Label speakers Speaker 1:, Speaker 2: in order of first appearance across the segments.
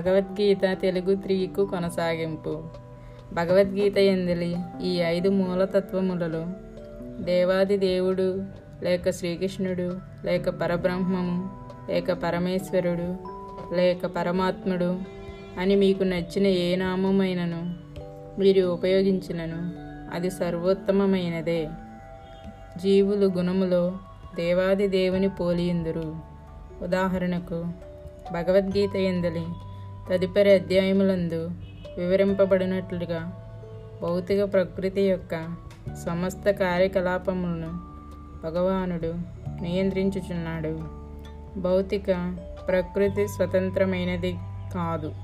Speaker 1: భగవద్గీత తెలుగు త్రీకు కొనసాగింపు. భగవద్గీత ఎందలి? ఈ ఐదు మూలతత్వములలో దేవాది దేవుడు లేక శ్రీకృష్ణుడు లేక పరబ్రహ్మము లేక పరమేశ్వరుడు లేక పరమాత్ముడు అని మీకు నచ్చిన ఏ నామమైనను మీరు ఉపయోగించినను అది సర్వోత్తమమైనదే. జీవులు గుణములో దేవాది దేవుని పోలియుందురు. ఉదాహరణకు భగవద్గీత ఎందలి? తదుపరి అధ్యాయములందు వివరింపబడినట్లుగా భౌతిక ప్రకృతి యొక్క సమస్త కార్యకలాపములను భగవానుడు నియంత్రించుచున్నాడు. భౌతిక ప్రకృతి స్వతంత్రమైనది కాదు.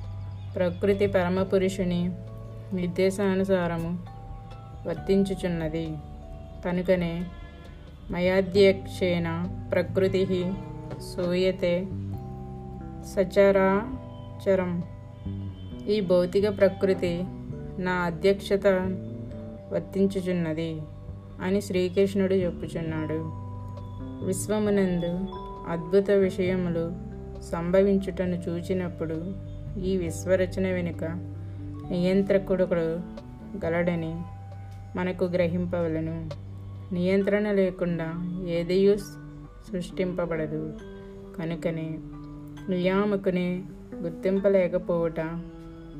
Speaker 1: ప్రకృతి పరమపురుషుని నిర్దేశానుసారము వర్తించుచున్నది. కనుకనే మయాధ్యక్షేణ ప్రకృతి సూయతే చరం. ఈ భౌతిక ప్రకృతి నా అధ్యక్షత వర్తించుచున్నది అని శ్రీకృష్ణుడు చెప్పుచున్నాడు. విశ్వమునందు అద్భుత విషయములు సంభవించుటను చూచినప్పుడు ఈ విశ్వరచన వెనుక నియంత్రకుడు గలడని మనకు గ్రహింపవలను. నియంత్రణ లేకుండా ఏదయూ సృష్టింపబడదు. కనుకనే నియామకుని గుర్తింపలేకపోవుట.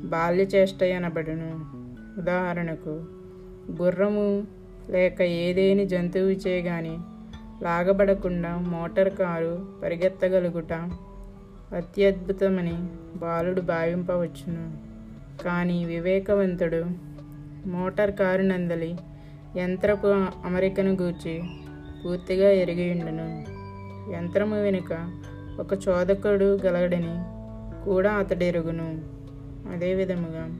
Speaker 1: బాల్యచేష్ట అనబడును ఉదాహరణకు గుర్రము లేక ఏదేని జంతువుచే గాని లాగబడకుండా మోటార్ కారు పరిగెత్తగలుగుట అత్యద్భుతమని బాలుడు భావింపవచ్చును. కానీ వివేకవంతుడు మోటార్ కారు నందలి యంత్రపు అమరికను గూర్చి పూర్తిగా ఎరిగియుండును యంత్రము వెనుక ఒక చోదకుడు గలగడని కూడా అతడెరుగును. అదే విధముగా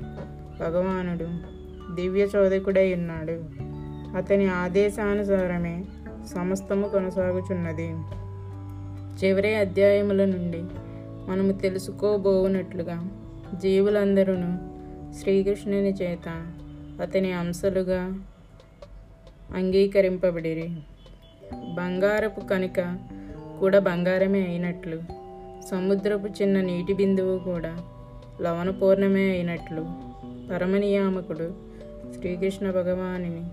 Speaker 1: భగవానుడు దివ్య చోదకుడై ఉన్నాడు. అతని ఆదేశానుసారమే సమస్తము కొనసాగుచున్నది. చివరి అధ్యాయముల నుండి మనము తెలుసుకోబోవునట్లుగా జీవులందరూ శ్రీకృష్ణుని చేత అతని అంశలుగా అంగీకరింపబడిరి. బంగారపు కనుక కూడా బంగారమే అయినట్లు సముద్రపు చిన్న నీటి బిందువు కూడా లవణపూర్ణమే అయినట్లు పరమనియామకుడు శ్రీకృష్ణ భగవానిని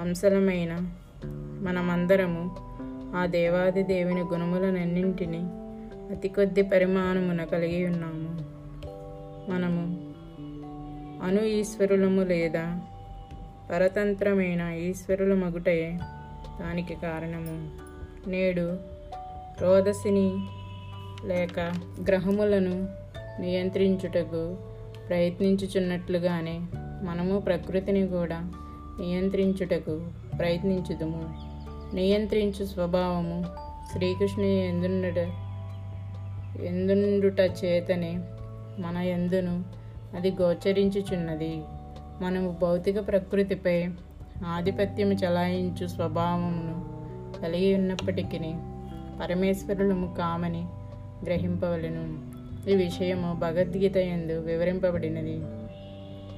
Speaker 1: అంశలమైన మనమందరము ఆ దేవాది దేవుని గుణములనన్నింటినీ అతి కొద్ది పరిమాణమున కలిగి ఉన్నాము. మనము అను ఈశ్వరులము లేదా పరతంత్రమైన ఈశ్వరుల మగుటయే దానికి కారణము. నేడు రోదసిని లేక గ్రహములను నియంత్రించుటకు ప్రయత్నించుచున్నట్లుగానే మనము ప్రకృతిని కూడా నియంత్రించుటకు ప్రయత్నించుదుము. నియంత్రించు స్వభావము శ్రీకృష్ణుని ఎందుండుట ఎందుండుట చేతనే మన ఎందును అది గోచరించుచున్నది. మనము భౌతిక ప్రకృతిపై ఆధిపత్యము చలాయించు స్వభావమును కలిగి ఉన్నప్పటికీ పరమేశ్వరులము కామని గ్రహింపవలను. ఈ విషయము భగవద్గీత ఎందు వివరింపబడినది.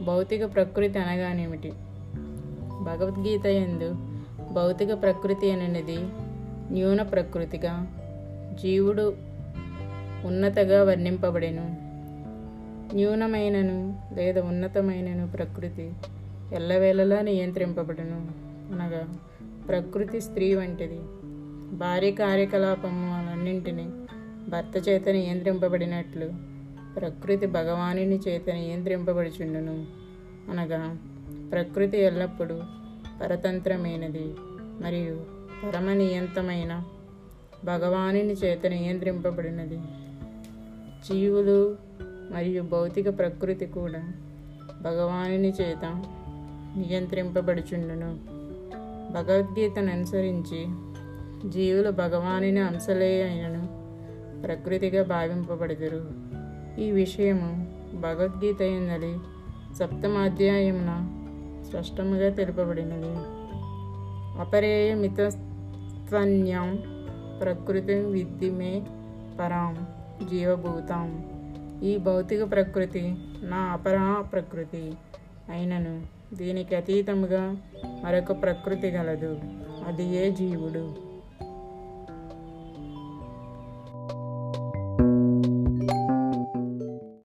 Speaker 1: భౌతిక ప్రకృతి అనగానేమిటి? భగవద్గీత ఎందు భౌతిక ప్రకృతి అనేది న్యూన ప్రకృతిగా జీవుడు ఉన్నతగా వర్ణింపబడెను. న్యూనమైనను లేదా ఉన్నతమైనను ప్రకృతి ఎల్లవేళలా నియంత్రింపబడును. అనగా ప్రకృతి స్త్రీ వంటిది. భార్య కార్యకలాపము అన్నింటినీ భర్త చేత నియంత్రింపబడినట్లు ప్రకృతి భగవానుని చేత నియంత్రింపబడుచుండును. అనగా ప్రకృతి ఎల్లప్పుడూ పరతంత్రమైనది మరియు పరమనియంతమైన భగవానుని చేత నియంత్రింపబడినది. జీవులు మరియు భౌతిక ప్రకృతి కూడా భగవానుని చేత నియంత్రింపబడుచుండును. భగవద్గీతను అనుసరించి జీవులు భగవానుని అంశలే అయినను. ప్రకృతిగా భావింపబడదురు. ఈ విషయము భగవద్గీత ఎందలి సప్తమాధ్యాయమున స్పష్టముగా తెలుపబడినది. అపరేయ మితస్త్వన్యం ప్రకృతి విద్యమే పరాం జీవభూతాం. ఈ భౌతిక ప్రకృతి నా అపరా ప్రకృతి అయినను దీనికి అతీతముగా మరొక ప్రకృతి గలదు. అది ఏ జీవుడు?